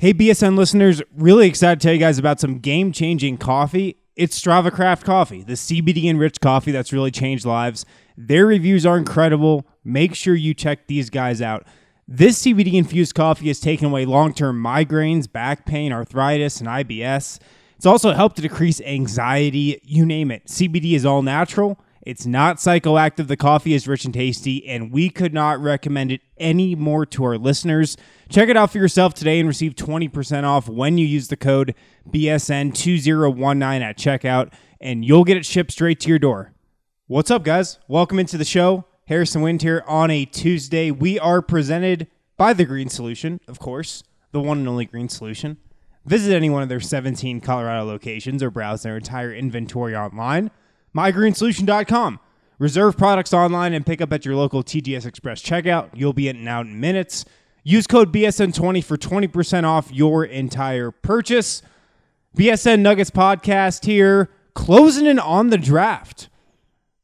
Hey, BSN listeners, really excited to tell you guys about some game changing coffee. It's Strava Craft Coffee, the CBD enriched coffee that's really changed lives. Their reviews are incredible. Make sure you check these guys out. This CBD infused coffee has taken away long term migraines, back pain, arthritis, and IBS. It's also helped to decrease anxiety, you name it. CBD is all natural. It's not psychoactive. The coffee is rich and tasty, and we could not recommend it any more to our listeners. Check it out for yourself today and receive 20% off when you use the code BSN2019 at checkout, and you'll get it shipped straight to your door. What's up, guys? Welcome into the show. Harrison Wind here on a Tuesday. We are presented by The Green Solution, of course, the one and only Green Solution. Visit any one of their 17 Colorado locations or browse their entire inventory online mygreensolution.com. Reserve products online and pick up at your local TGS Express checkout. You'll be in and out in minutes. Use code BSN20 for 20% off your entire purchase. BSN Nuggets podcast here, closing in on the draft.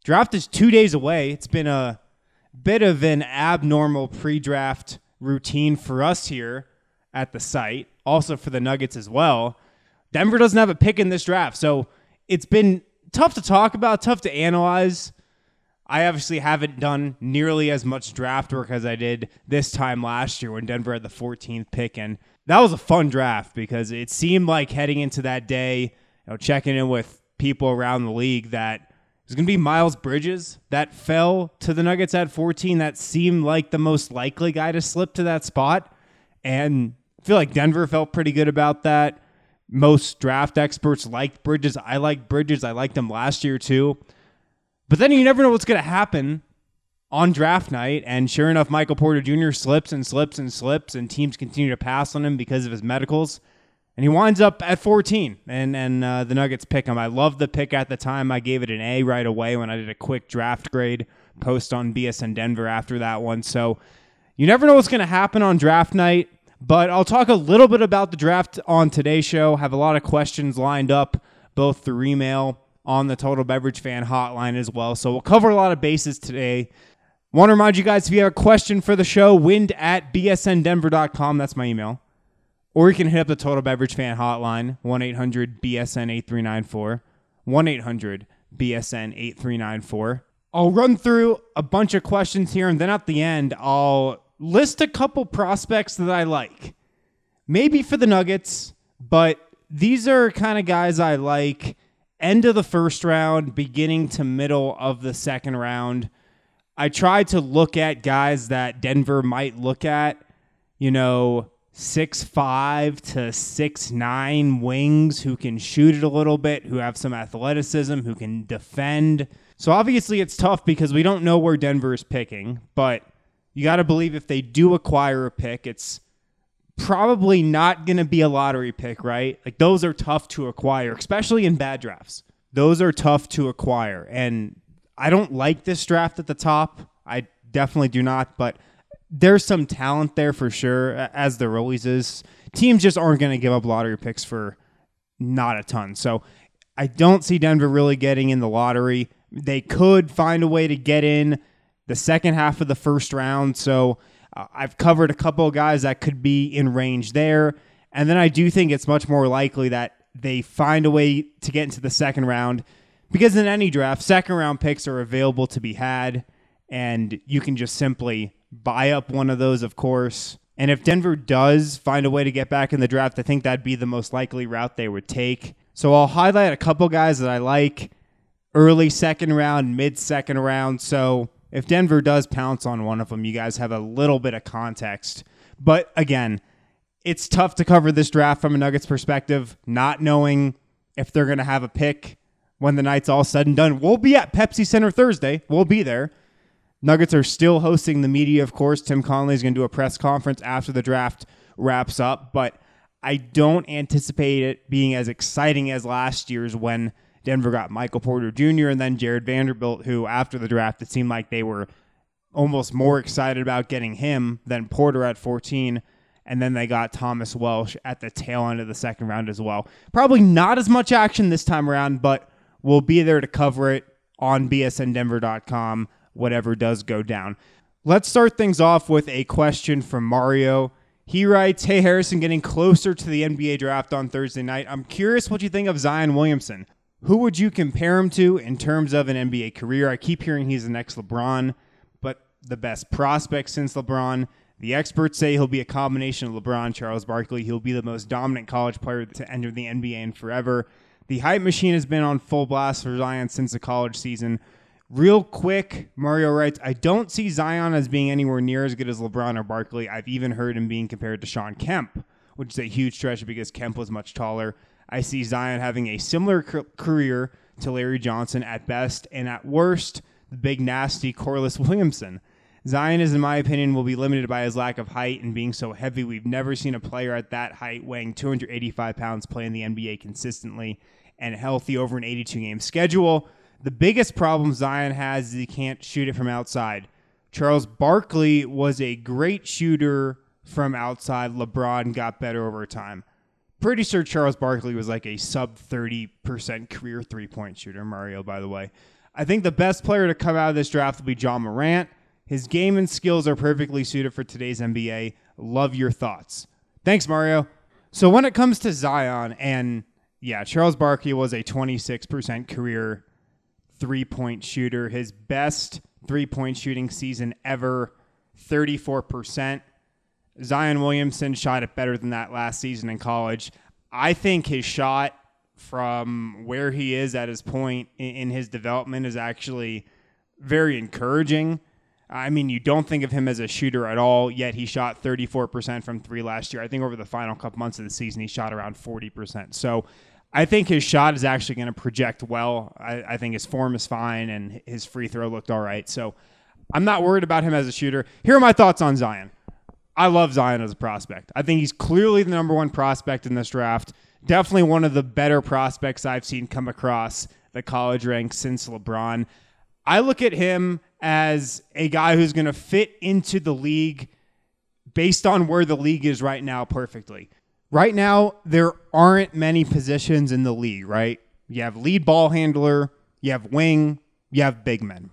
Draft is two days away. It's been a bit of an abnormal pre draft routine for us here at the site, also for the Nuggets as well. Denver doesn't have a pick in this draft, so it's been tough to talk about, tough to analyze. I obviously haven't done nearly as much draft work as I did this time last year when Denver had the 14th pick. And that was a fun draft because it seemed like heading into that day, you know, checking in with people around the league that it was going to be Miles Bridges that fell to the Nuggets at 14. That seemed like the most likely guy to slip to that spot. And I feel like Denver felt pretty good about that. Most draft experts liked Bridges. I like Bridges. I liked him last year too. But then you never know what's going to happen on draft night. And sure enough, Michael Porter Jr. slips and slips and slips, and teams continue to pass on him because of his medicals. And he winds up at 14, and and uh, the Nuggets pick him. I loved the pick at the time. I gave it an A right away when I did a quick draft grade post on BSN Denver after that one. So you never know what's going to happen on draft night. But I'll talk a little bit about the draft on today's show. Have a lot of questions lined up, both through email on the Total Beverage Fan hotline as well. So we'll cover a lot of bases today. Want to remind you guys if you have a question for the show, wind at bsndenver.com. That's my email. Or you can hit up the Total Beverage Fan hotline, 1 800 BSN 8394. 1 800 BSN 8394. I'll run through a bunch of questions here, and then at the end, I'll list a couple prospects that I like. Maybe for the Nuggets, but these are kind of guys I like. End of the first round, beginning to middle of the second round. I tried to look at guys that Denver might look at, you know, six five to six nine wings who can shoot it a little bit, who have some athleticism, who can defend. So obviously it's tough because we don't know where Denver is picking, but you got to believe if they do acquire a pick, it's probably not going to be a lottery pick, right? Like those are tough to acquire, especially in bad drafts. Those are tough to acquire. And I don't like this draft at the top. I definitely do not, but there's some talent there for sure, as there always is. Teams just aren't going to give up lottery picks for not a ton. So I don't see Denver really getting in the lottery. They could find a way to get in the second half of the first round. So uh, I've covered a couple of guys that could be in range there. And then I do think it's much more likely that they find a way to get into the second round because in any draft, second round picks are available to be had. And you can just simply buy up one of those, of course. And if Denver does find a way to get back in the draft, I think that'd be the most likely route they would take. So I'll highlight a couple guys that I like early second round, mid second round. So if Denver does pounce on one of them, you guys have a little bit of context. But again, it's tough to cover this draft from a Nuggets perspective, not knowing if they're going to have a pick when the night's all said and done. We'll be at Pepsi Center Thursday. We'll be there. Nuggets are still hosting the media, of course. Tim Connelly is going to do a press conference after the draft wraps up, but I don't anticipate it being as exciting as last year's when Denver got Michael Porter Jr. and then Jarred Vanderbilt, who after the draft, it seemed like they were almost more excited about getting him than Porter at 14. And then they got Thomas Welsh at the tail end of the second round as well. Probably not as much action this time around, but we'll be there to cover it on bsndenver.com, whatever does go down. Let's start things off with a question from Mario. He writes, Hey Harrison, getting closer to the NBA draft on Thursday night. I'm curious what you think of Zion Williamson. Who would you compare him to in terms of an NBA career? I keep hearing he's the next LeBron, but the best prospect since LeBron. The experts say he'll be a combination of LeBron, Charles Barkley. He'll be the most dominant college player to enter the NBA in forever. The hype machine has been on full blast for Zion since the college season. Real quick, Mario writes, I don't see Zion as being anywhere near as good as LeBron or Barkley. I've even heard him being compared to Shawn Kemp, which is a huge stretch because Kemp was much taller. I see Zion having a similar career to Larry Johnson at best, and at worst, the big nasty Corliss Williamson. Zion is, in my opinion, will be limited by his lack of height and being so heavy. We've never seen a player at that height weighing 285 pounds play in the NBA consistently and healthy over an 82 game schedule. The biggest problem Zion has is he can't shoot it from outside. Charles Barkley was a great shooter from outside. LeBron got better over time. Pretty sure Charles Barkley was like a sub 30% career three point shooter, Mario, by the way. I think the best player to come out of this draft will be Ja Morant. His game and skills are perfectly suited for today's NBA. Love your thoughts. Thanks, Mario. So, when it comes to Zion, and yeah, Charles Barkley was a 26% career three point shooter. His best three point shooting season ever, 34%. Zion Williamson shot it better than that last season in college. I think his shot from where he is at his point in his development is actually very encouraging. I mean, you don't think of him as a shooter at all, yet he shot 34% from three last year. I think over the final couple months of the season, he shot around 40%. So I think his shot is actually going to project well. I, I, think his form is fine and his free throw looked all right. So I'm not worried about him as a shooter. Here are my thoughts on Zion. I love Zion as a prospect. I think he's clearly the number one prospect in this draft. Definitely one of the better prospects I've seen come across the college ranks since LeBron. I look at him as a guy who's going to fit into the league based on where the league is right now perfectly right now there aren't many positions in the league, right? You have lead ball handler, you have wing, you have big men.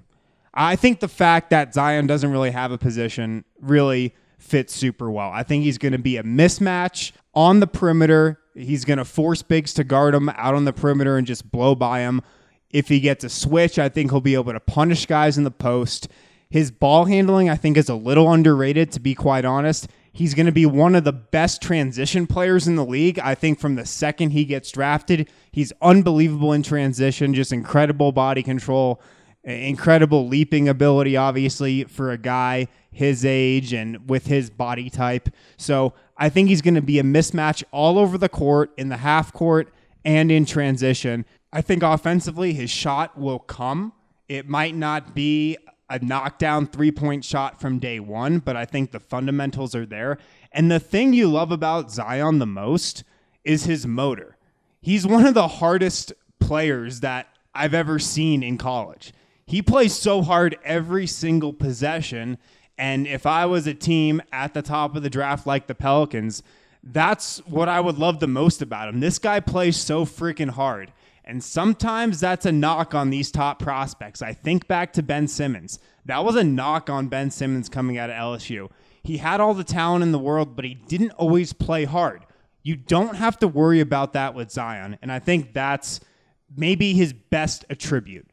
I think the fact that Zion doesn't really have a position really fits super well. I think he's going to be a mismatch on the perimeter. He's going to force bigs to guard him out on the perimeter and just blow by him. If he gets a switch, I think he'll be able to punish guys in the post. His ball handling, I think, is a little underrated, to be quite honest. He's going to be one of the best transition players in the league. I think from the second he gets drafted, he's unbelievable in transition, just incredible body control, incredible leaping ability, obviously, for a guy his age and with his body type. So I think he's going to be a mismatch all over the court, in the half court, and in transition. I think offensively, his shot will come. It might not be a knockdown three point shot from day one, but I think the fundamentals are there. And the thing you love about Zion the most is his motor. He's one of the hardest players that I've ever seen in college. He plays so hard every single possession. And if I was a team at the top of the draft like the Pelicans, that's what I would love the most about him. This guy plays so freaking hard. And sometimes that's a knock on these top prospects. I think back to Ben Simmons. That was a knock on Ben Simmons coming out of LSU. He had all the talent in the world, but he didn't always play hard. You don't have to worry about that with Zion. And I think that's maybe his best attribute.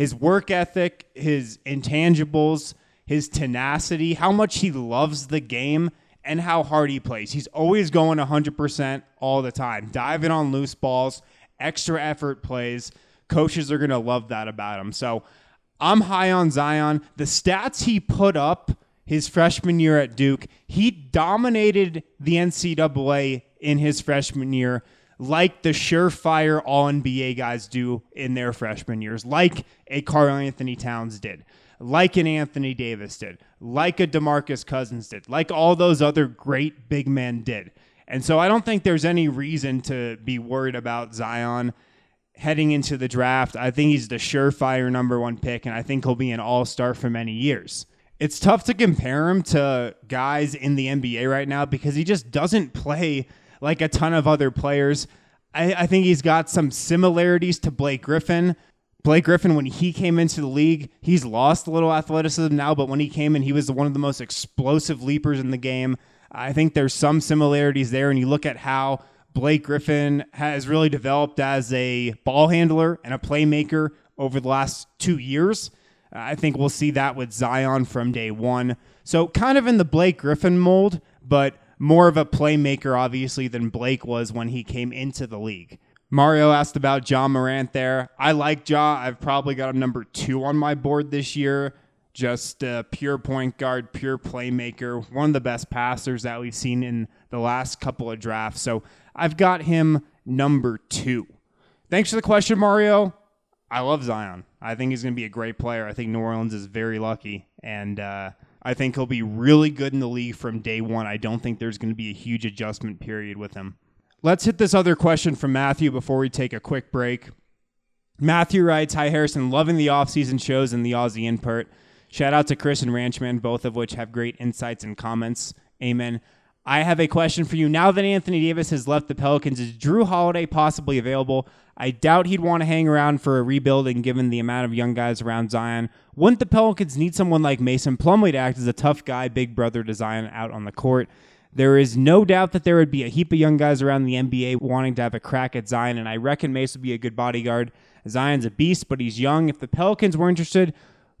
His work ethic, his intangibles, his tenacity, how much he loves the game, and how hard he plays. He's always going 100% all the time, diving on loose balls extra effort plays. Coaches are going to love that about him. So I'm high on Zion. The stats he put up his freshman year at Duke, he dominated the NCAA in his freshman year like the surefire all NBA guys do in their freshman years, like a Karl-Anthony Towns did, like an Anthony Davis did, like a DeMarcus Cousins did, like all those other great big men did. And so I don't think there's any reason to be worried about Zion heading into the draft. I think he's the surefire number one pick, and I think he'll be an all star for many years. It's tough to compare him to guys in the NBA right now because he just doesn't play like a ton of other players. I, I think he's got some similarities to Blake Griffin. Blake Griffin, when he came into the league, he's lost a little athleticism now, but when he came in, he was one of the most explosive leapers in the game. I think there's some similarities there. And you look at how Blake Griffin has really developed as a ball handler and a playmaker over the last two years. I think we'll see that with Zion from day one. So, kind of in the Blake Griffin mold, but more of a playmaker, obviously, than Blake was when he came into the league. Mario asked about Ja Morant there. I like Ja. I've probably got him number two on my board this year. Just a pure point guard, pure playmaker, one of the best passers that we've seen in the last couple of drafts. So I've got him number two. Thanks for the question, Mario. I love Zion. I think he's going to be a great player. I think New Orleans is very lucky, and uh, I think he'll be really good in the league from day one. I don't think there's going to be a huge adjustment period with him. Let's hit this other question from Matthew before we take a quick break. Matthew writes, Hi Harrison, loving the off-season shows and the Aussie input. Shout out to Chris and Ranchman, both of which have great insights and comments. Amen. I have a question for you. Now that Anthony Davis has left the Pelicans, is Jrue Holiday possibly available? I doubt he'd want to hang around for a rebuilding given the amount of young guys around Zion. Wouldn't the Pelicans need someone like Mason Plumlee to act as a tough guy, big brother to Zion out on the court? There is no doubt that there would be a heap of young guys around the NBA wanting to have a crack at Zion, and I reckon Mace would be a good bodyguard. Zion's a beast, but he's young. If the Pelicans were interested,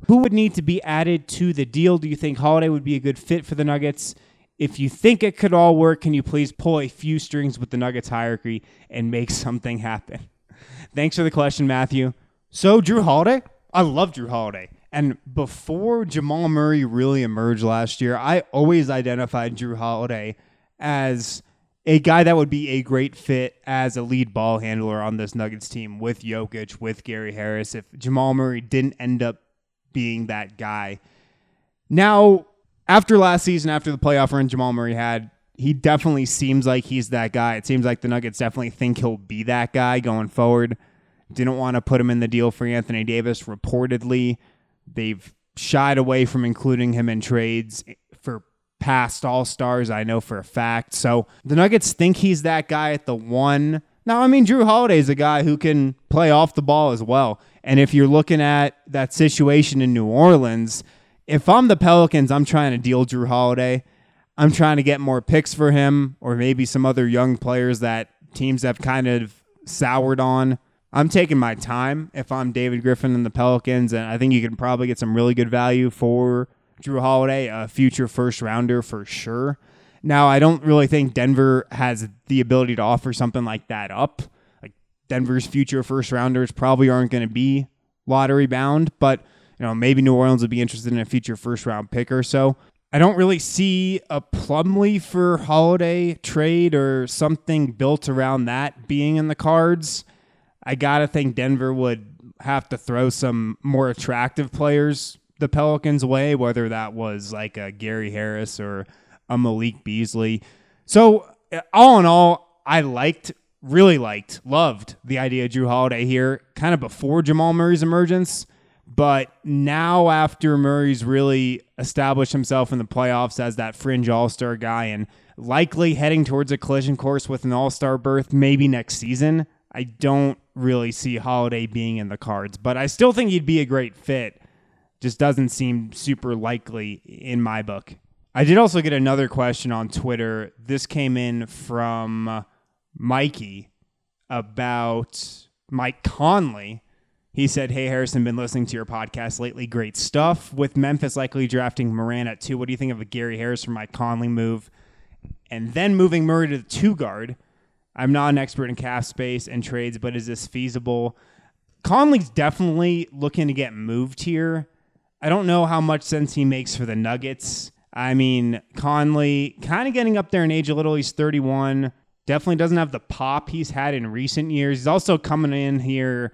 who would need to be added to the deal? Do you think Holiday would be a good fit for the Nuggets? If you think it could all work, can you please pull a few strings with the Nuggets hierarchy and make something happen? Thanks for the question, Matthew. So, Jrue Holiday? I love Jrue Holiday. And before Jamal Murray really emerged last year, I always identified Jrue Holiday as a guy that would be a great fit as a lead ball handler on this Nuggets team with Jokic, with Gary Harris, if Jamal Murray didn't end up being that guy. Now, after last season, after the playoff run Jamal Murray had, he definitely seems like he's that guy. It seems like the Nuggets definitely think he'll be that guy going forward. Didn't want to put him in the deal for Anthony Davis, reportedly. They've shied away from including him in trades for past All Stars, I know for a fact. So the Nuggets think he's that guy at the one. Now, I mean, Jrue Holiday is a guy who can play off the ball as well. And if you're looking at that situation in New Orleans, if I'm the Pelicans, I'm trying to deal Jrue Holiday. I'm trying to get more picks for him or maybe some other young players that teams have kind of soured on. I'm taking my time if I'm David Griffin and the Pelicans, and I think you can probably get some really good value for Jrue Holiday, a future first rounder for sure. Now, I don't really think Denver has the ability to offer something like that up. Like Denver's future first rounders probably aren't going to be lottery bound, but you know maybe New Orleans would be interested in a future first round pick or so. I don't really see a Plumlee for Holiday trade or something built around that being in the cards. I gotta think Denver would have to throw some more attractive players the Pelicans' way, whether that was like a Gary Harris or a Malik Beasley. So all in all, I liked, really liked, loved the idea of Jrue Holiday here, kind of before Jamal Murray's emergence. But now, after Murray's really established himself in the playoffs as that fringe all star guy and likely heading towards a collision course with an all star berth maybe next season, I don't really see Holiday being in the cards, but I still think he'd be a great fit. Just doesn't seem super likely in my book. I did also get another question on Twitter. This came in from Mikey about Mike Conley. He said, Hey, Harrison, been listening to your podcast lately. Great stuff. With Memphis likely drafting Morant at two, what do you think of a Gary Harris for Mike Conley move? And then moving Murray to the two guard. I'm not an expert in cap space and trades, but is this feasible? Conley's definitely looking to get moved here. I don't know how much sense he makes for the Nuggets. I mean, Conley kind of getting up there in age a little. He's 31. Definitely doesn't have the pop he's had in recent years. He's also coming in here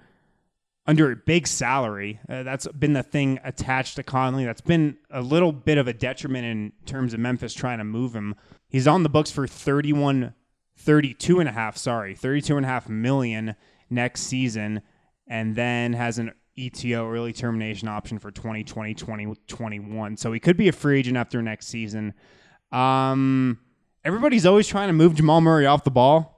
under a big salary. Uh, that's been the thing attached to Conley. That's been a little bit of a detriment in terms of Memphis trying to move him. He's on the books for 31 32 and a half, sorry, 32 and a half million next season and then has an ETO early termination option for 2020 2021. So he could be a free agent after next season. Um, everybody's always trying to move Jamal Murray off the ball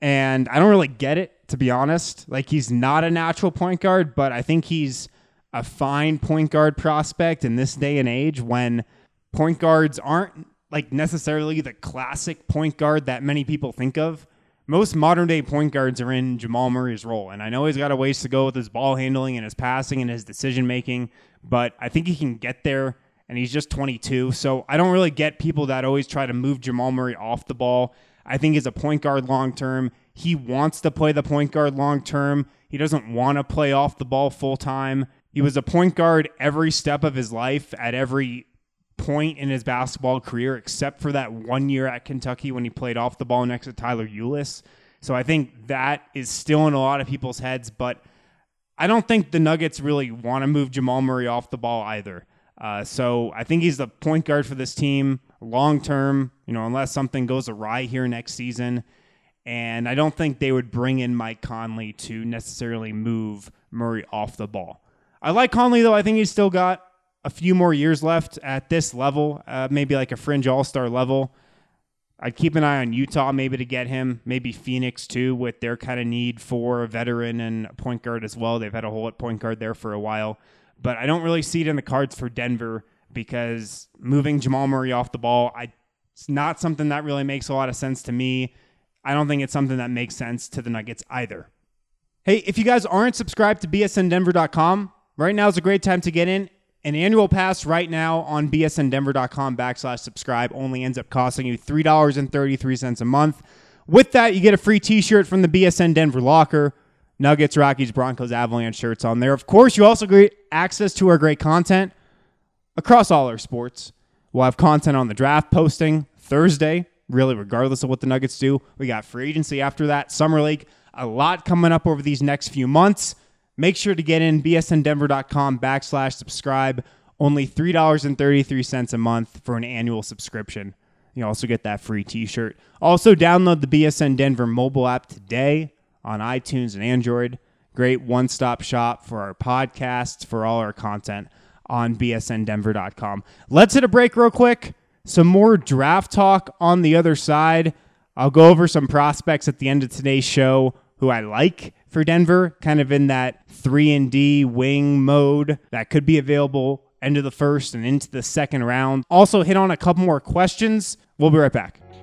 and I don't really get it to be honest. Like he's not a natural point guard, but I think he's a fine point guard prospect in this day and age when point guards aren't like necessarily the classic point guard that many people think of. Most modern day point guards are in Jamal Murray's role. And I know he's got a ways to go with his ball handling and his passing and his decision making, but I think he can get there. And he's just 22. So I don't really get people that always try to move Jamal Murray off the ball. I think he's a point guard long term. He wants to play the point guard long term. He doesn't want to play off the ball full time. He was a point guard every step of his life at every point in his basketball career, except for that one year at Kentucky when he played off the ball next to Tyler Ulis. So I think that is still in a lot of people's heads, but I don't think the Nuggets really want to move Jamal Murray off the ball either. Uh, so I think he's the point guard for this team long term, you know, unless something goes awry here next season. And I don't think they would bring in Mike Conley to necessarily move Murray off the ball. I like Conley, though. I think he's still got a few more years left at this level, uh, maybe like a fringe all star level. I'd keep an eye on Utah maybe to get him, maybe Phoenix too, with their kind of need for a veteran and a point guard as well. They've had a hole at point guard there for a while, but I don't really see it in the cards for Denver because moving Jamal Murray off the ball, I, it's not something that really makes a lot of sense to me. I don't think it's something that makes sense to the Nuggets either. Hey, if you guys aren't subscribed to bsndenver.com, right now is a great time to get in. An annual pass right now on bsndenver.com backslash subscribe only ends up costing you $3.33 a month. With that, you get a free t shirt from the BSN Denver locker. Nuggets, Rockies, Broncos, Avalanche shirts on there. Of course, you also get access to our great content across all our sports. We'll have content on the draft posting Thursday, really, regardless of what the Nuggets do. We got free agency after that, Summer League, a lot coming up over these next few months. Make sure to get in bsndenver.com backslash subscribe. Only $3.33 a month for an annual subscription. You also get that free t shirt. Also, download the BSN Denver mobile app today on iTunes and Android. Great one stop shop for our podcasts, for all our content on bsndenver.com. Let's hit a break real quick. Some more draft talk on the other side. I'll go over some prospects at the end of today's show who I like for Denver, kind of in that 3 and D wing mode that could be available end of the first and into the second round. Also hit on a couple more questions. We'll be right back.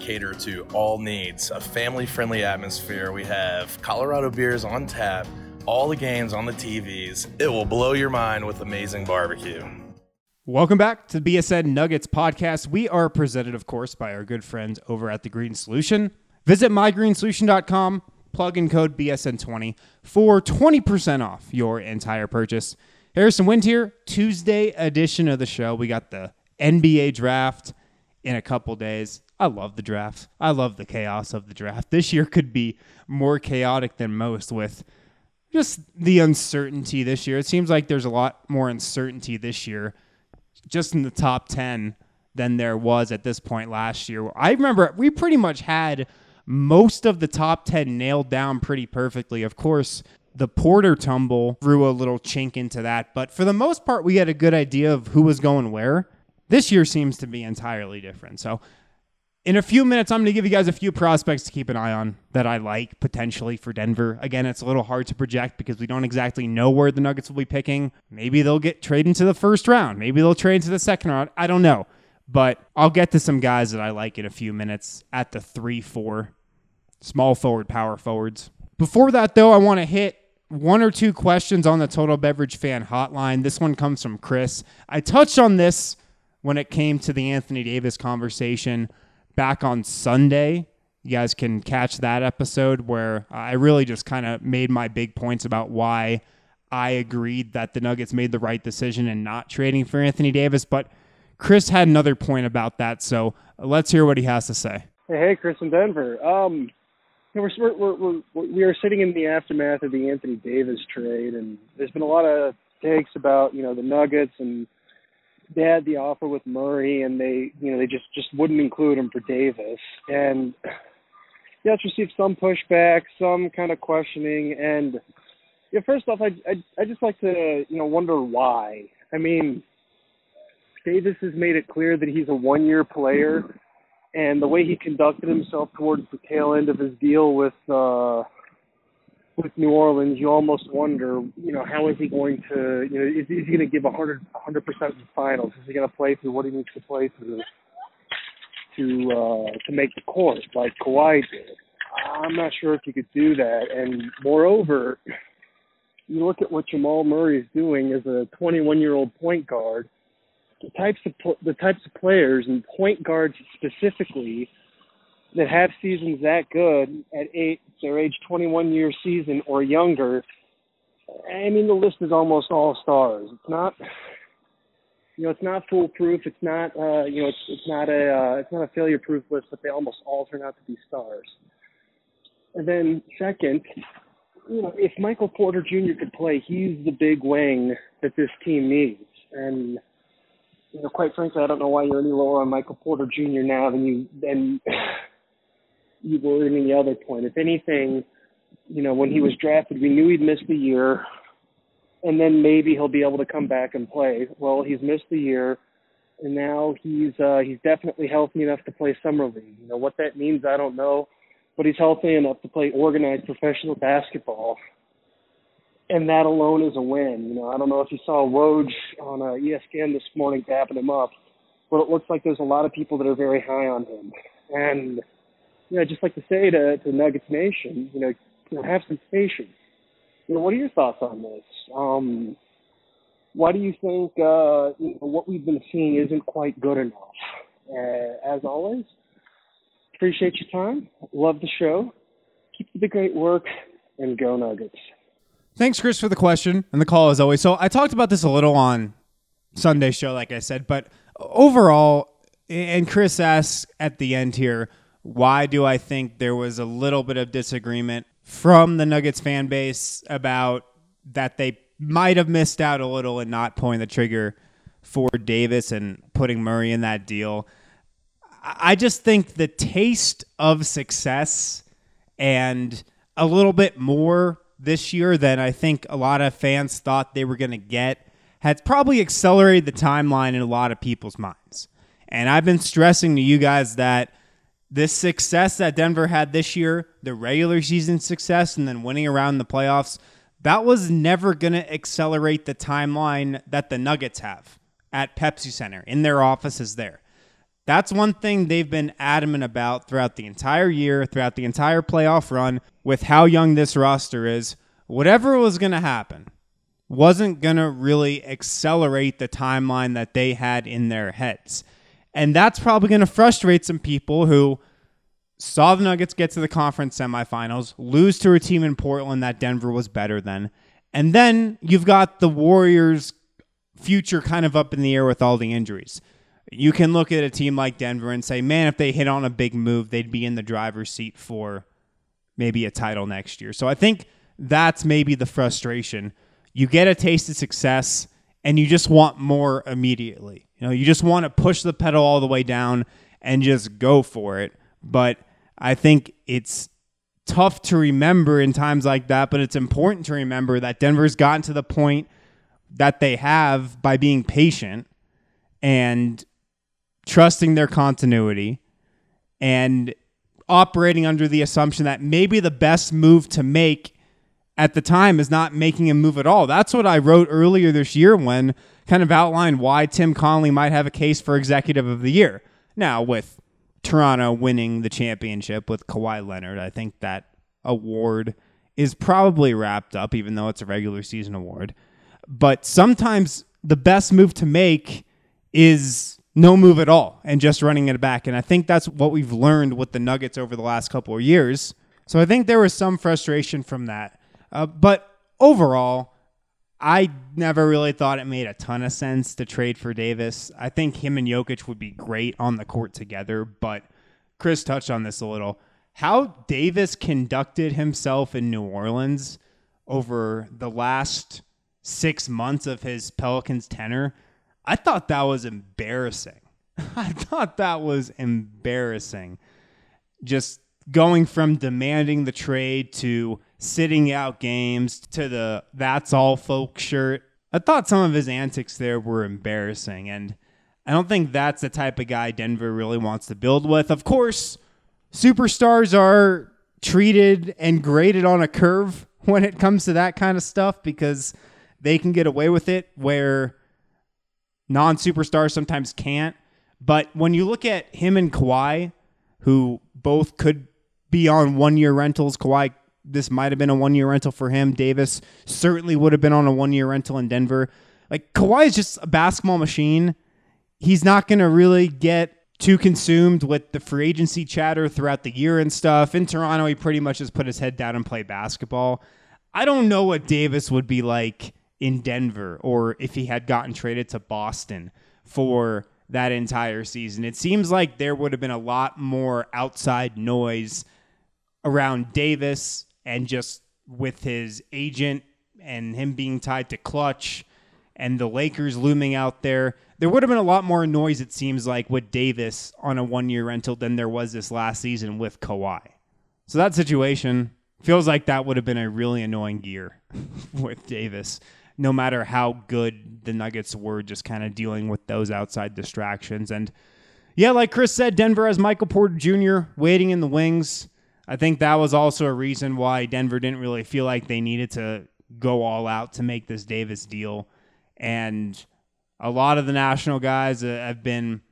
cater to all needs, a family friendly atmosphere. We have Colorado beers on tap, all the games on the TVs. It will blow your mind with amazing barbecue. Welcome back to the BSN Nuggets podcast. We are presented, of course, by our good friends over at The Green Solution. Visit mygreensolution.com, plug in code BSN20 for 20% off your entire purchase. Harrison Wind here, Tuesday edition of the show. We got the NBA draft in a couple days. I love the draft. I love the chaos of the draft. This year could be more chaotic than most with just the uncertainty this year. It seems like there's a lot more uncertainty this year just in the top 10 than there was at this point last year. I remember we pretty much had most of the top 10 nailed down pretty perfectly. Of course, the Porter tumble threw a little chink into that, but for the most part, we had a good idea of who was going where. This year seems to be entirely different. So, in a few minutes, I'm going to give you guys a few prospects to keep an eye on that I like potentially for Denver. Again, it's a little hard to project because we don't exactly know where the Nuggets will be picking. Maybe they'll get traded into the first round. Maybe they'll trade into the second round. I don't know. But I'll get to some guys that I like in a few minutes at the 3 4 small forward, power forwards. Before that, though, I want to hit one or two questions on the Total Beverage Fan Hotline. This one comes from Chris. I touched on this when it came to the Anthony Davis conversation back on Sunday. You guys can catch that episode where I really just kind of made my big points about why I agreed that the Nuggets made the right decision in not trading for Anthony Davis. But Chris had another point about that. So let's hear what he has to say. Hey, Chris in Denver. Um, we're, we're, we're, we are sitting in the aftermath of the Anthony Davis trade, and there's been a lot of takes about you know the Nuggets and they had the offer with Murray, and they you know they just just wouldn't include him for Davis, and yeah, it's received some pushback, some kind of questioning, and yeah, first off, I I I just like to you know wonder why. I mean, Davis has made it clear that he's a one-year player and the way he conducted himself towards the tail end of his deal with uh with New Orleans, you almost wonder, you know, how is he going to, you know, is, is he going to give a hundred, hundred percent in the finals? Is he going to play through what he needs to play through to uh, to make the court like Kawhi did? I'm not sure if he could do that. And moreover, you look at what Jamal Murray is doing as a 21 year old point guard the types of the types of players and point guards specifically that have seasons that good at eight their age 21 year season or younger. I mean, the list is almost all stars. It's not, you know, it's not foolproof. It's not, uh, you know, it's it's not a uh, it's not a failure proof list, but they almost all turn out to be stars. And then second, you know, if Michael Porter Jr. could play, he's the big wing that this team needs. And you know, quite frankly, I don't know why you're any lower on Michael Porter Jr. now than you than you were in the other point. If anything, you know, when he was drafted, we knew he'd miss the year, and then maybe he'll be able to come back and play. Well, he's missed the year, and now he's uh, he's definitely healthy enough to play summer league. You know what that means, I don't know, but he's healthy enough to play organized professional basketball and that alone is a win. You know, I don't know if you saw Woj on uh, ESPN this morning tapping him up, but it looks like there's a lot of people that are very high on him. And you know, I'd just like to say to, to Nuggets Nation, you know, you know, have some patience. You know, what are your thoughts on this? Um, why do you think uh, you know, what we've been seeing isn't quite good enough? Uh, as always, appreciate your time. Love the show. Keep the great work, and go Nuggets. Thanks, Chris, for the question and the call as always. So I talked about this a little on Sunday show, like I said, but overall, and Chris asks at the end here, why do I think there was a little bit of disagreement from the Nuggets fan base about that they might have missed out a little and not pulling the trigger for Davis and putting Murray in that deal? I just think the taste of success and a little bit more this year than I think a lot of fans thought they were going to get has probably accelerated the timeline in a lot of people's minds. And I've been stressing to you guys that this success that Denver had this year, the regular season success, and then winning around the playoffs, that was never going to accelerate the timeline that the Nuggets have at Pepsi Center in their offices there. That's one thing they've been adamant about throughout the entire year, throughout the entire playoff run, with how young this roster is. Whatever was going to happen wasn't going to really accelerate the timeline that they had in their heads. And that's probably going to frustrate some people who saw the Nuggets get to the conference semifinals, lose to a team in Portland that Denver was better than. And then you've got the Warriors' future kind of up in the air with all the injuries you can look at a team like Denver and say, man, if they hit on a big move, they'd be in the driver's seat for maybe a title next year. So I think that's maybe the frustration. You get a taste of success and you just want more immediately. You know, you just want to push the pedal all the way down and just go for it. But I think it's tough to remember in times like that, but it's important to remember that Denver's gotten to the point that they have by being patient and trusting their continuity and operating under the assumption that maybe the best move to make at the time is not making a move at all. That's what I wrote earlier this year when kind of outlined why Tim Connelly might have a case for executive of the year. Now, with Toronto winning the championship with Kawhi Leonard, I think that award is probably wrapped up, even though it's a regular season award. But sometimes the best move to make is no move at all and just running it back. And I think that's what we've learned with the Nuggets over the last couple of years. So I think there was some frustration from that. Uh, but overall, I never really thought it made a ton of sense to trade for Davis. I think him and Jokic would be great on the court together, but Chris touched on this a little. How Davis conducted himself in New Orleans over the last six months of his Pelicans tenure, I thought that was embarrassing. I thought that was embarrassing. Just going from demanding the trade to sitting out games to the that's all folks shirt. I thought some of his antics there were embarrassing and I don't think that's the type of guy Denver really wants to build with. Of course, superstars are treated and graded on a curve when it comes to that kind of stuff because they can get away with it where non superstars sometimes can't. But when you look at him and Kawhi, who both could be on one year rentals, Kawhi, this might have been a one year rental for him. Davis certainly would have been on a one year rental in Denver. Like Kawhi is just a basketball machine. He's not going to really get too consumed with the free agency chatter throughout the year and stuff. In Toronto, he pretty much just put his head down and play basketball. I don't know what Davis would be like in Denver or if he had gotten traded to Boston for that entire season. It seems like there would have been a lot more outside noise around Davis and just with his agent and him being tied to Klutch and the Lakers looming out there, there would have been a lot more noise, it seems like, with Davis on a one year rental than there was this last season with Kawhi. So that situation feels like that would have been a really annoying year with Davis, no matter how good the Nuggets were just kind of dealing with those outside distractions. And yeah, like Chris said, Denver has Michael Porter Jr. waiting in the wings. I think that was also a reason why Denver didn't really feel like they needed to go all out to make this Davis deal. And a lot of the national guys uh, have been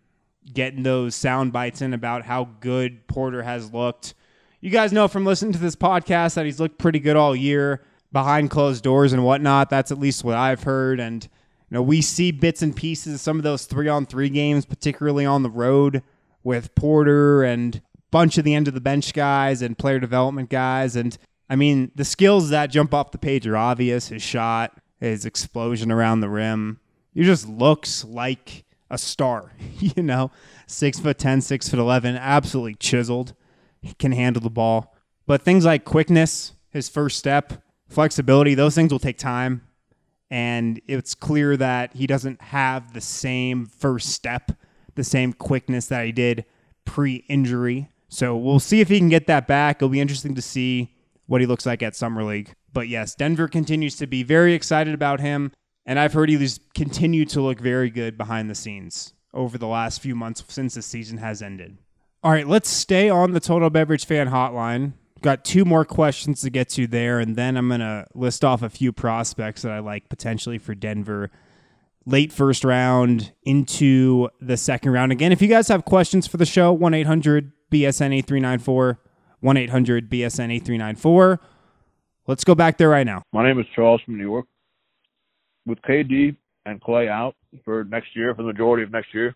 getting those sound bites in about how good Porter has looked. You guys know from listening to this podcast that he's looked pretty good all year behind closed doors and whatnot. That's at least what I've heard. And, you know, we see bits and pieces of some of those three on three games, particularly on the road with Porter and bunch of the end of the bench guys and player development guys. And I mean, the skills that jump off the page are obvious his shot, his explosion around the rim. He just looks like a star, you know, six foot 10, six foot 11, absolutely chiseled. He can handle the ball. But things like quickness, his first step, flexibility, those things will take time. And it's clear that he doesn't have the same first step, the same quickness that he did pre injury. So we'll see if he can get that back. It'll be interesting to see what he looks like at Summer League. But yes, Denver continues to be very excited about him. And I've heard he's continued to look very good behind the scenes over the last few months since the season has ended. All right, let's stay on the Total Beverage Fan Hotline. Got two more questions to get to there, and then I'm going to list off a few prospects that I like potentially for Denver late first round into the second round. Again, if you guys have questions for the show, 1 800 BSN 8394, 1 800 BSN 8394. Let's go back there right now. My name is Charles from New York. With KD and Clay out for next year, for the majority of next year,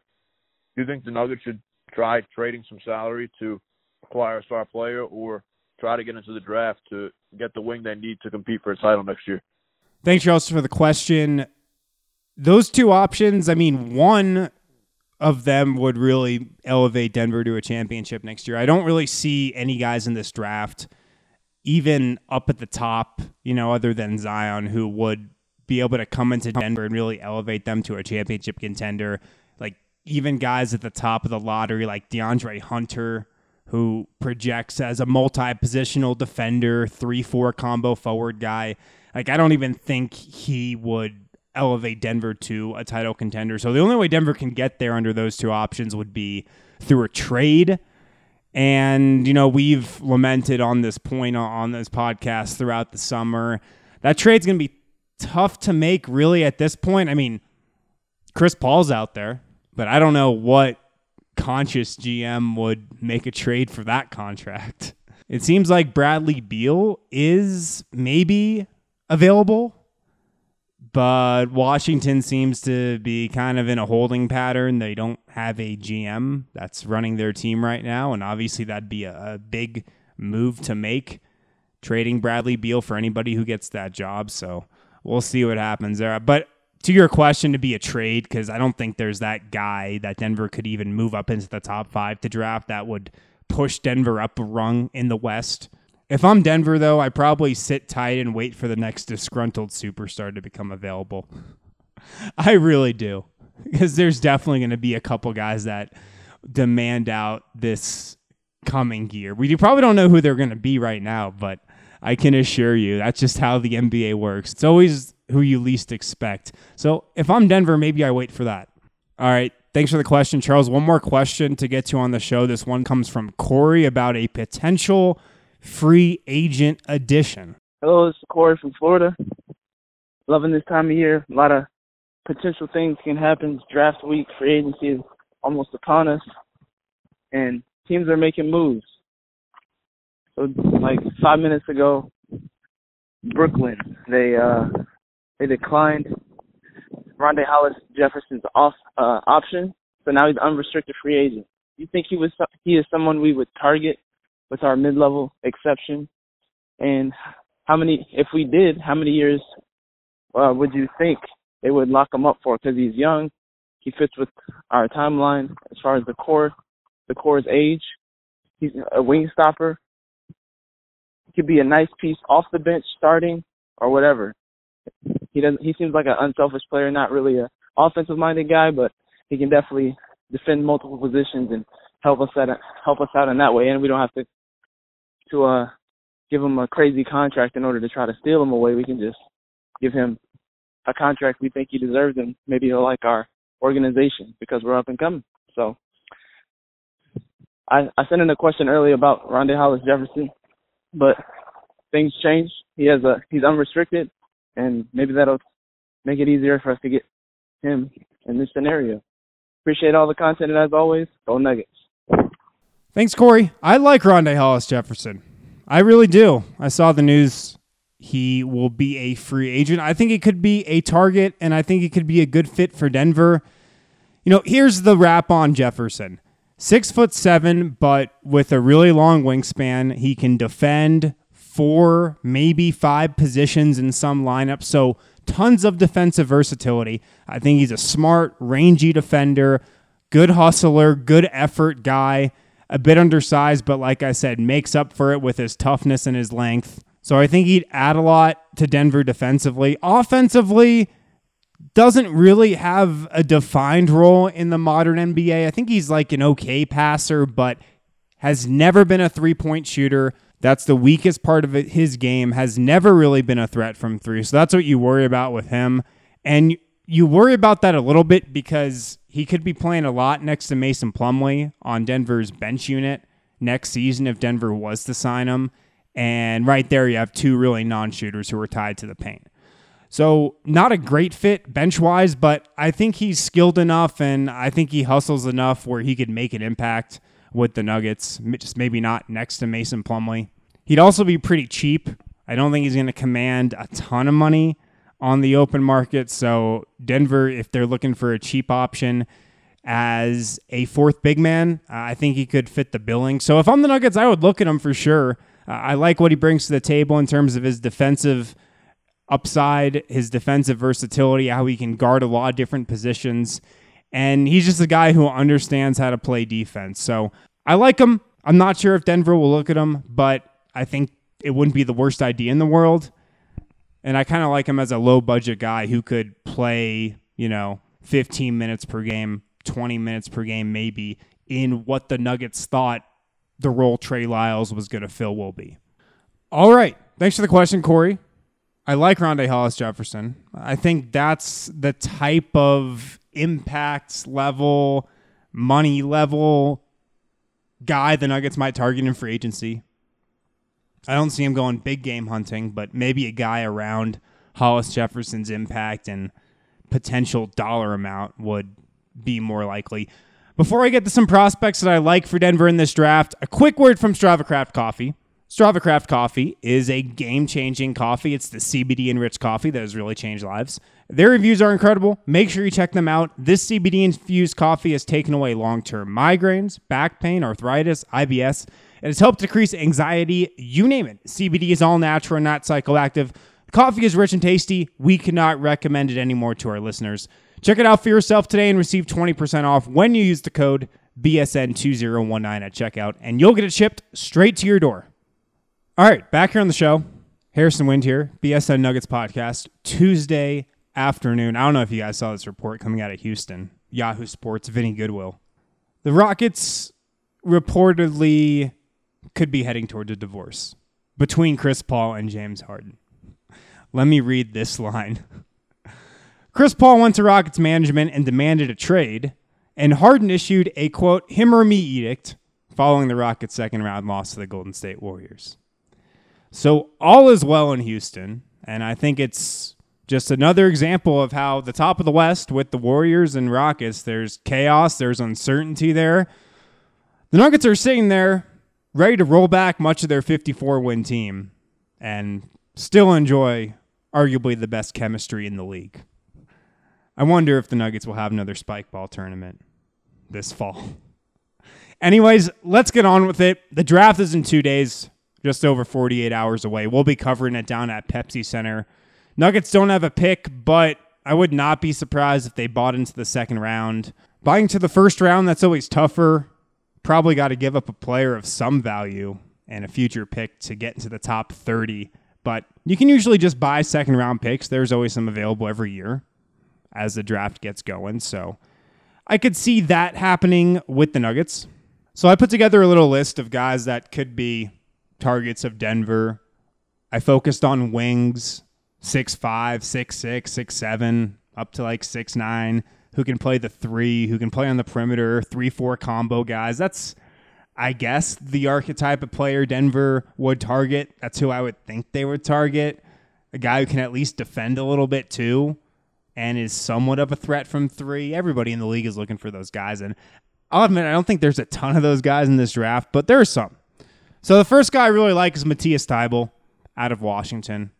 do you think the Nuggets should try trading some salary to acquire a star player or try to get into the draft to get the wing they need to compete for a title next year? Thanks, Charles, for the question. Those two options, I mean, one of them would really elevate Denver to a championship next year. I don't really see any guys in this draft, even up at the top, you know, other than Zion, who would be able to come into Denver and really elevate them to a championship contender. Like even guys at the top of the lottery, like DeAndre Hunter, who projects as a multi-positional defender, three-four combo forward guy. Like I don't even think he would elevate Denver to a title contender. So the only way Denver can get there under those two options would be through a trade. And, you know, we've lamented on this point on this podcast throughout the summer. That trade's going to be tough to make, really, at this point. I mean, Chris Paul's out there, but I don't know what conscious GM would make a trade for that contract. It seems like Bradley Beal is maybe available, but Washington seems to be kind of in a holding pattern. They don't have a GM that's running their team right now, and obviously that'd be a, a big move to make trading Bradley Beal for anybody who gets that job. So we'll see what happens there. But to your question, to be a trade, because I don't think there's that guy that Denver could even move up into the top five to draft that would push Denver up a rung in the West. If I'm Denver, though, I probably sit tight and wait for the next disgruntled superstar to become available. I really do. Because there's definitely going to be a couple guys that demand out this coming year. We probably don't know who they're going to be right now, but I can assure you that's just how the NBA works. It's always who you least expect. So if I'm Denver, maybe I wait for that. All right. Thanks for the question, Charles. One more question to get to on the show. This one comes from Corey about a potential free agent Edition. Hello, is Corey from Florida. Loving this time of year. A lot of potential things can happen. Draft week, free agency is almost upon us, and teams are making moves. So, like five minutes ago, Brooklyn they uh they declined Rondae Hollis Jefferson's off uh, option, so now he's unrestricted free agent. You think he was he is someone we would target with our mid-level exception? And how many, if we did, how many years uh, would you think they would lock him up for? Because he's young, he fits with our timeline as far as the core, the core's age. He's a wing stopper. He could be a nice piece off the bench starting or whatever. He doesn't. He seems like an unselfish player, not really a offensive minded guy, but he can definitely defend multiple positions and help us out help us out in that way. And we don't have to to uh give him a crazy contract in order to try to steal him away. We can just give him a contract we think he deserves, and maybe he'll like our organization because we're up and coming. So I, I sent in a question earlier about Rondae Hollis Jefferson, but things change. He has a he's unrestricted, and maybe that'll make it easier for us to get him in this scenario. Appreciate all the content, and as always, go Nuggets. Thanks, Corey. I like Rondae Hollis Jefferson. I really do. I saw the news. He will be a free agent. I think it could be a target, and I think it could be a good fit for Denver. You know, here's the rap on Jefferson six foot seven, but with a really long wingspan. He can defend four, maybe five positions in some lineups. So tons of defensive versatility. I think he's a smart, rangy defender, good hustler, good effort guy. A bit undersized, but like I said, makes up for it with his toughness and his length. So I think he'd add a lot to Denver defensively. Offensively, doesn't really have a defined role in the modern NBA. I think he's like an okay passer, but has never been a three point shooter. That's the weakest part of his game, has never really been a threat from three. So that's what you worry about with him. And you worry about that a little bit because he could be playing a lot next to Mason Plumlee on Denver's bench unit next season if Denver was to sign him. And right there, you have two really non shooters who are tied to the paint. So, not a great fit bench wise, but I think he's skilled enough and I think he hustles enough where he could make an impact with the Nuggets, just maybe not next to Mason Plumlee. He'd also be pretty cheap. I don't think he's going to command a ton of money on the open market. So, Denver, if they're looking for a cheap option as a fourth big man, uh, I think he could fit the billing. So, if I'm the Nuggets, I would look at him for sure. Uh, I like what he brings to the table in terms of his defensive upside, his defensive versatility, how he can guard a lot of different positions. And he's just a guy who understands how to play defense. So I like him. I'm not sure if Denver will look at him, but I think it wouldn't be the worst idea in the world. And I kind of like him as a low budget guy who could play, you know, 15 minutes per game, 20 minutes per game, maybe in what the Nuggets thought the role Trey Lyles was going to fill will be. All right. Thanks for the question, Corey. I like Rondae Hollis Jefferson. I think that's the type of impact level, money level guy the Nuggets might target in free agency. I don't see him going big game hunting, but maybe a guy around Hollis Jefferson's impact and potential dollar amount would be more likely. Before I get to some prospects that I like for Denver in this draft, a quick word from Strava Craft Coffee. Strava Craft Coffee is a game changing coffee. It's the CBD enriched coffee that has really changed lives. Their reviews are incredible. Make sure you check them out. This CBD infused coffee has taken away long term migraines, back pain, arthritis, IBS. It has helped decrease anxiety, you name it. CBD is all natural and not psychoactive. Coffee is rich and tasty. We cannot recommend it anymore to our listeners. Check it out for yourself today and receive 20% off when you use the code BSN2019 at checkout, and you'll get it shipped straight to your door. All right, back here on the show. Harrison Wind here, BSN Nuggets podcast, Tuesday afternoon. I don't know if you guys saw this report coming out of Houston. Yahoo Sports, Vinny Goodwill. The Rockets reportedly could be heading towards a divorce between Chris Paul and James Harden. Let me read this line. Chris Paul went to Rockets management and demanded a trade, and Harden issued a quote, him or me edict following the Rockets' second round loss to the Golden State Warriors. So all is well in Houston, and I think it's just another example of how the top of the West with the Warriors and Rockets, there's chaos, there's uncertainty there. The Nuggets are sitting there ready to roll back much of their 54 win team and still enjoy arguably the best chemistry in the league. I wonder if the Nuggets will have another spike ball tournament this fall. Anyways, let's get on with it. The draft is in two days, just over 48 hours away. We'll be covering it down at Pepsi Center. Nuggets don't have a pick, but I would not be surprised if they bought into the second round. Buying to the first round, that's always tougher. Probably got to give up a player of some value and a future pick to get into the top 30. But you can usually just buy second round picks. There's always some available every year as the draft gets going. So I could see that happening with the Nuggets. So I put together a little list of guys that could be targets of Denver. I focused on wings, six five, six six, six seven, up to like six nine, who can play the three, who can play on the perimeter, three four combo guys. That's I guess the archetype of player Denver would target. That's who I would think they would target. A guy who can at least defend a little bit too and is somewhat of a threat from three. Everybody in the league is looking for those guys. And I'll admit, I don't think there's a ton of those guys in this draft, but there are some. So the first guy I really like is Matthias Thybulle out of Washington.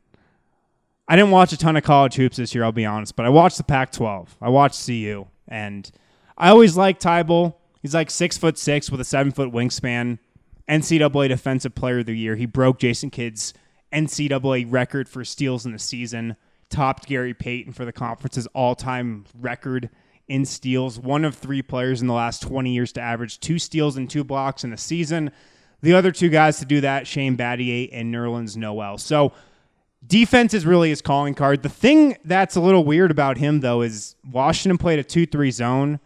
I didn't watch a ton of college hoops this year, I'll be honest, but I watched the Pac-12. I watched CU, and I always liked Thybulle. He's like six foot six with a seven foot wingspan. NCAA Defensive Player of the Year. He broke Jason Kidd's NCAA record for steals in the season. Topped Gary Payton for the conference's all-time record in steals. One of three players in the last 20 years to average two steals and two blocks in a season. The other two guys to do that, Shane Battier and Nerlens Noel. So defense is really his calling card. The thing that's a little weird about him, though, is Washington played a 2 3 zone,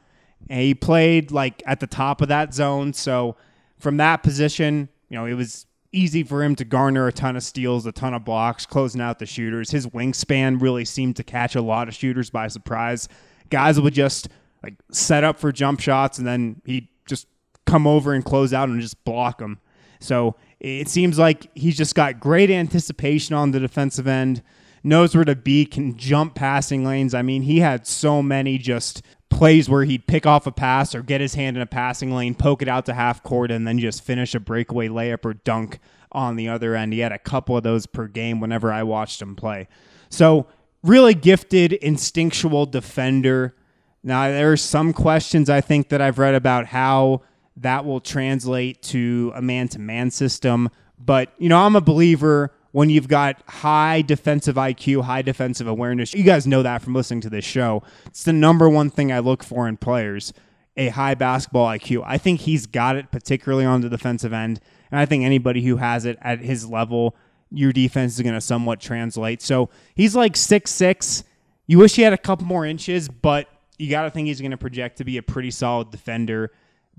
and he played like at the top of that zone. So from that position, you know, it was easy for him to garner a ton of steals, a ton of blocks, closing out the shooters. His wingspan really seemed to catch a lot of shooters by surprise. Guys would just like set up for jump shots and then he'd just come over and close out and just block them. So it seems like he's just got great anticipation on the defensive end, knows where to be, can jump passing lanes. I mean, he had so many just plays where he'd pick off a pass or get his hand in a passing lane, poke it out to half court, and then just finish a breakaway layup or dunk on the other end. He had a couple of those per game whenever I watched him play. So, really gifted, instinctual defender. Now, there are some questions I think that I've read about how that will translate to a man to man system. But, you know, I'm a believer when you've got high defensive IQ, high defensive awareness. You guys know that from listening to this show. It's the number one thing I look for in players a high basketball IQ. I think he's got it, particularly on the defensive end. And I think anybody who has it at his level, your defense is going to somewhat translate. So he's like six six. You wish he had a couple more inches, but you got to think he's going to project to be a pretty solid defender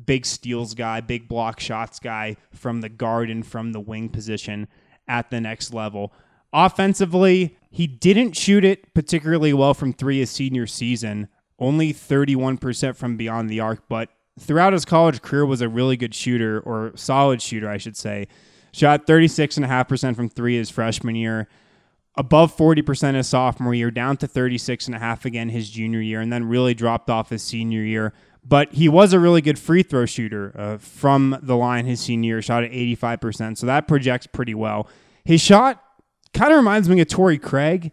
big steals guy, big block shots guy from the guard and from the wing position at the next level. Offensively, he didn't shoot it particularly well from three his senior season, only 31% from beyond the arc, but throughout his college career was a really good shooter, or solid shooter, I should say. Shot 36.5% from three his freshman year. above 40% his sophomore year, down to 36.5 again his junior year, and then really dropped off his senior year. But he was a really good free throw shooter uh, from the line his senior year, shot at 85%. So that projects pretty well. His shot kind of reminds me of Torrey Craig.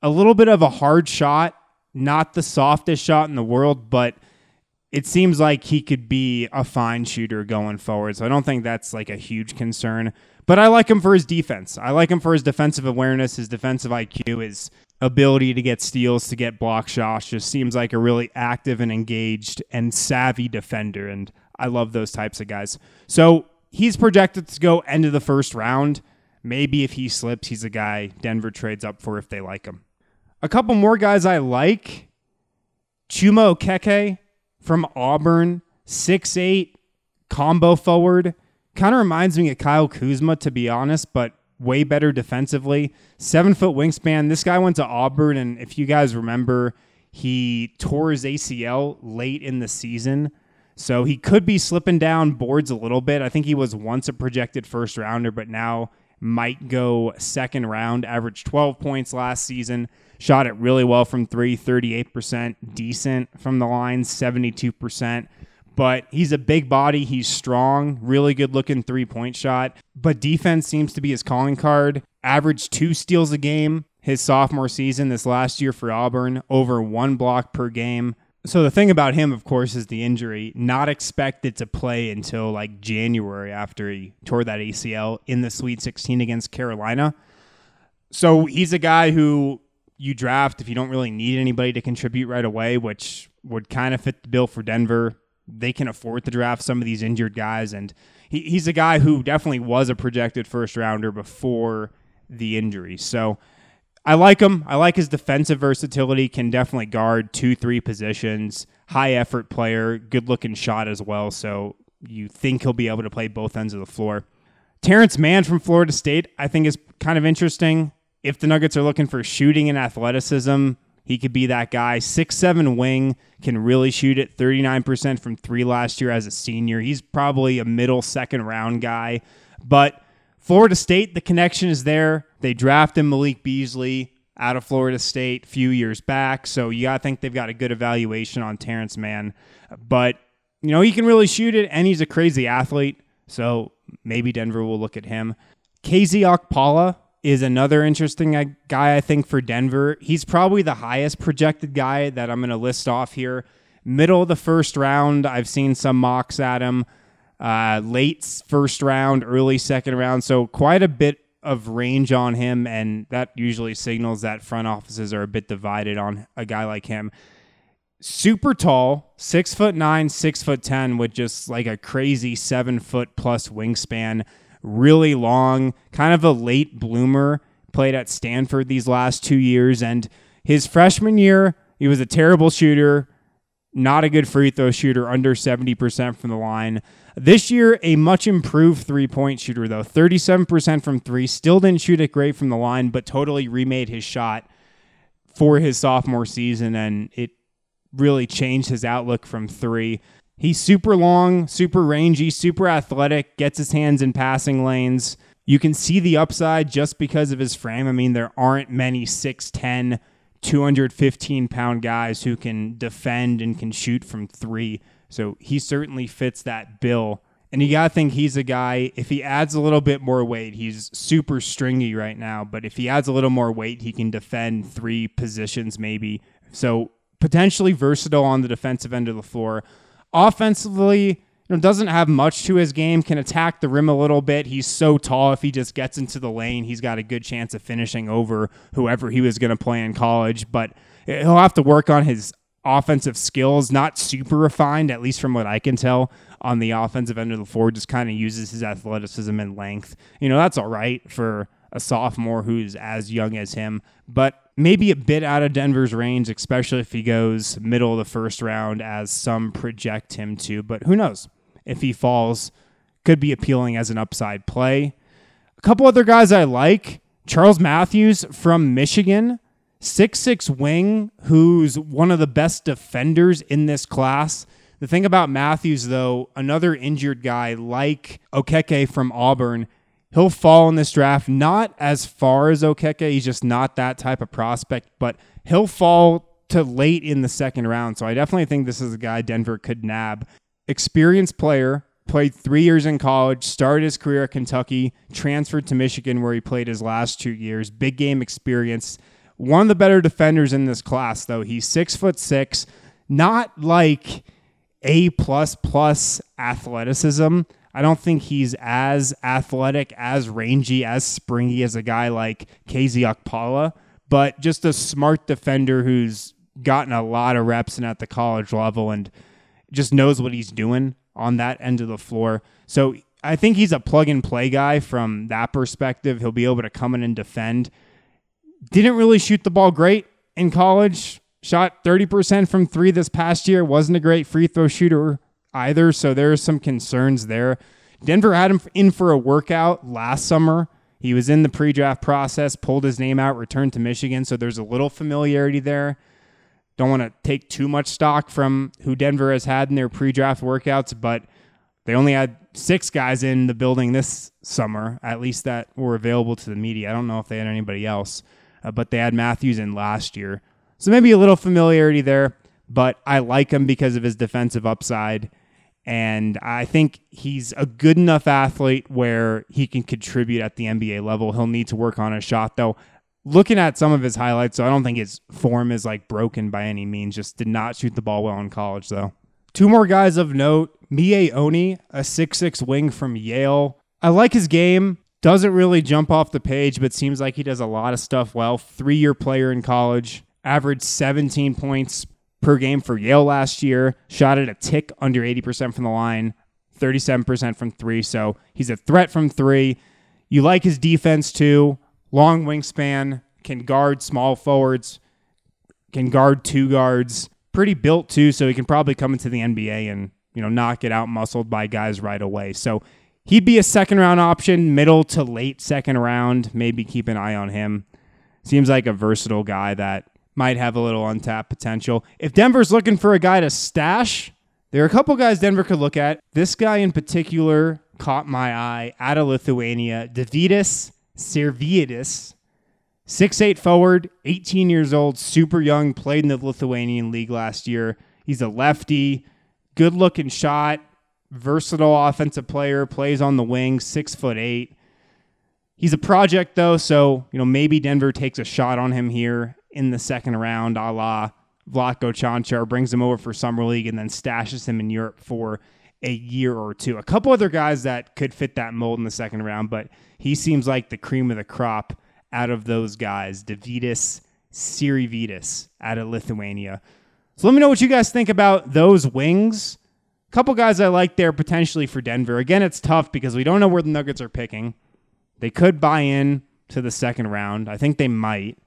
A little bit of a hard shot, not the softest shot in the world, but it seems like he could be a fine shooter going forward. So I don't think that's like a huge concern. But I like him for his defense. I like him for his defensive awareness, his defensive IQ, his ability to get steals, to get block shots. Just seems like a really active and engaged and savvy defender. And I love those types of guys. So he's projected to go end of the first round. Maybe if he slips, he's a guy Denver trades up for if they like him. A couple more guys I like. Chuma Okeke from Auburn, six eight combo forward. Kind of reminds me of Kyle Kuzma, to be honest, but way better defensively. Seven foot wingspan. This guy went to Auburn, and if you guys remember, he tore his ACL late in the season. So he could be slipping down boards a little bit. I think he was once a projected first rounder, but now might go second round. Averaged 12 points last season. Shot it really well from three, 38%. Decent from the line, 72% but he's a big body. He's strong, really good looking three point shot. But defense seems to be his calling card. Averaged two steals a game his sophomore season this last year for Auburn, over one block per game. So the thing about him, of course, is the injury. Not expected to play until like January after he tore that ACL in the Sweet 16 against Carolina. So he's a guy who you draft if you don't really need anybody to contribute right away, which would kind of fit the bill for Denver they can afford to draft some of these injured guys. And he, he's a guy who definitely was a projected first rounder before the injury. So I like him. I like his defensive versatility, can definitely guard two, three positions, high effort player, good looking shot as well. So you think he'll be able to play both ends of the floor. Terrence Mann from Florida State, I think, is kind of interesting. If the Nuggets are looking for shooting and athleticism, he could be that guy. Six seven wing can really shoot it. Thirty nine percent from three last year as a senior. He's probably a middle second round guy, but Florida State, the connection is there. They drafted Malik Beasley out of Florida State a few years back, so you got to think they've got a good evaluation on Terrence Mann. But you know he can really shoot it, and he's a crazy athlete. So maybe Denver will look at him. KZ Okpala is another interesting guy, I think, for Denver. He's probably the highest projected guy that I'm going to list off here. Middle of the first round, I've seen some mocks at him. Uh, late first round, early second round. So quite a bit of range on him, and that usually signals that front offices are a bit divided on a guy like him. Super tall, six foot nine, six foot ten, with just like a crazy seven foot plus wingspan really long, kind of a late bloomer. Played at Stanford these last two years. And his freshman year, he was a terrible shooter, not a good free throw shooter, under 70% from the line. This year, a much improved three point shooter, though 37% from three. Still didn't shoot it great from the line, but totally remade his shot for his sophomore season. And it really changed his outlook from three. He's super long, super rangy, super athletic, gets his hands in passing lanes. You can see the upside just because of his frame. I mean, there aren't many 6'10, 215 pound guys who can defend and can shoot from three. So he certainly fits that bill. And you got to think he's a guy, if he adds a little bit more weight, he's super stringy right now, but if he adds a little more weight, he can defend three positions maybe. So potentially versatile on the defensive end of the floor. Offensively, you know, doesn't have much to his game, can attack the rim a little bit. He's so tall, if he just gets into the lane, he's got a good chance of finishing over whoever he was going to play in college. But he'll have to work on his offensive skills, not super refined, at least from what I can tell on the offensive end of the floor, just kind of uses his athleticism and length. You know, that's all right for a sophomore who's as young as him, but maybe a bit out of Denver's range, especially if he goes middle of the first round, as some project him to. But who knows? If he falls, could be appealing as an upside play. A couple other guys I like Charles Matthews from Michigan, six-six wing, who's one of the best defenders in this class. The thing about Matthews, though, another injured guy like Okeke from Auburn, he'll fall in this draft not as far as Okeke. He's just not that type of prospect, but he'll fall to late in the second round. So I definitely think this is a guy Denver could nab. Experienced player, played three years in college, started his career at Kentucky, transferred to Michigan where he played his last two years. Big game experience. One of the better defenders in this class, though. He's six foot six, not like a plus plus athleticism. I don't think he's as athletic, as rangy, as springy as a guy like KZ Okpala, but just a smart defender who's gotten a lot of reps and at the college level and just knows what he's doing on that end of the floor. So I think he's a plug and play guy from that perspective. He'll be able to come in and defend. Didn't really shoot the ball great in college. Shot 30% from three this past year. Wasn't a great free throw shooter either. So there are some concerns there. Denver had him in for a workout last summer. He was in the pre draft process, pulled his name out, returned to Michigan. So there's a little familiarity there. Don't want to take too much stock from who Denver has had in their pre draft workouts, but they only had six guys in the building this summer, at least that were available to the media. I don't know if they had anybody else, uh, but they had Matthews in last year. So maybe a little familiarity there, but I like him because of his defensive upside. And I think he's a good enough athlete where he can contribute at the NBA level. He'll need to work on a shot, though looking at some of his highlights, so I don't think his form is like broken by any means. Just did not shoot the ball well in college, though. Two more guys of note Miye Oni, a six-six wing from Yale. I like his game. Doesn't really jump off the page, but seems like he does a lot of stuff well. Three year player in college, averaged 17 points per game for Yale last year, shot at a tick under 80% from the line, 37% from three. So he's a threat from three. You like his defense too long wingspan, can guard small forwards, can guard two guards. Pretty built too, so he can probably come into the NBA and you know not get out muscled by guys right away. So he'd be a second round option, middle to late second round. Maybe keep an eye on him. Seems like a versatile guy that might have a little untapped potential. If Denver's looking for a guy to stash, there are a couple guys Denver could look at. This guy in particular caught my eye out of Lithuania, Deividas Sirvydis, six-eight forward, 18 years old, super young, played in the Lithuanian league last year. He's a lefty, good looking shot, versatile offensive player, plays on the wing, six foot eight. He's a project though, so you know maybe Denver takes a shot on him here in the second round, a la Vlatko Cancar, brings him over for summer league and then stashes him in Europe for a year or two. A couple other guys that could fit that mold in the second round, but he seems like the cream of the crop out of those guys. Deividas Sirvydis out of Lithuania. So let me know what you guys think about those wings. A couple guys I like there potentially for Denver. Again, it's tough because we don't know where the Nuggets are picking. They could buy in to the second round. I think they might.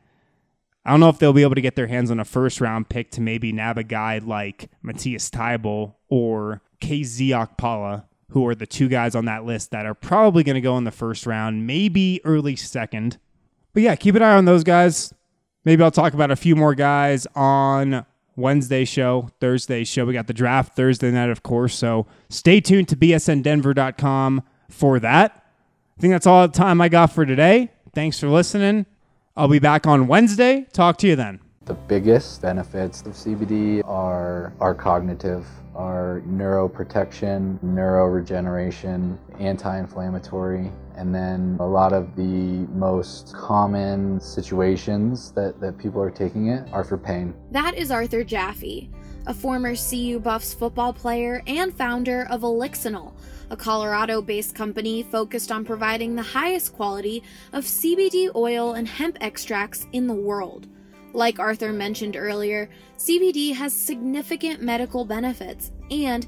I don't know if they'll be able to get their hands on a first round pick to maybe nab a guy like Matthias Thybulle or KZ Okpala, who are the two guys on that list that are probably going to go in the first round, maybe early second. But yeah, keep an eye on those guys. Maybe I'll talk about a few more guys on Wednesday show, Thursday show. We got the draft Thursday night, of course. So stay tuned to bsndenver.com for that. I think that's all the time I got for today. Thanks for listening. I'll be back on Wednesday. Talk to you then. The biggest benefits of CBD are, are cognitive, are neuroprotection, neuroregeneration, anti-inflammatory, and then a lot of the most common situations that, that people are taking it are for pain. That is Arthur Jaffe, a former CU Buffs football player and founder of Elixinol, a Colorado based company focused on providing the highest quality of CBD oil and hemp extracts in the world. Like Arthur mentioned earlier, CBD has significant medical benefits and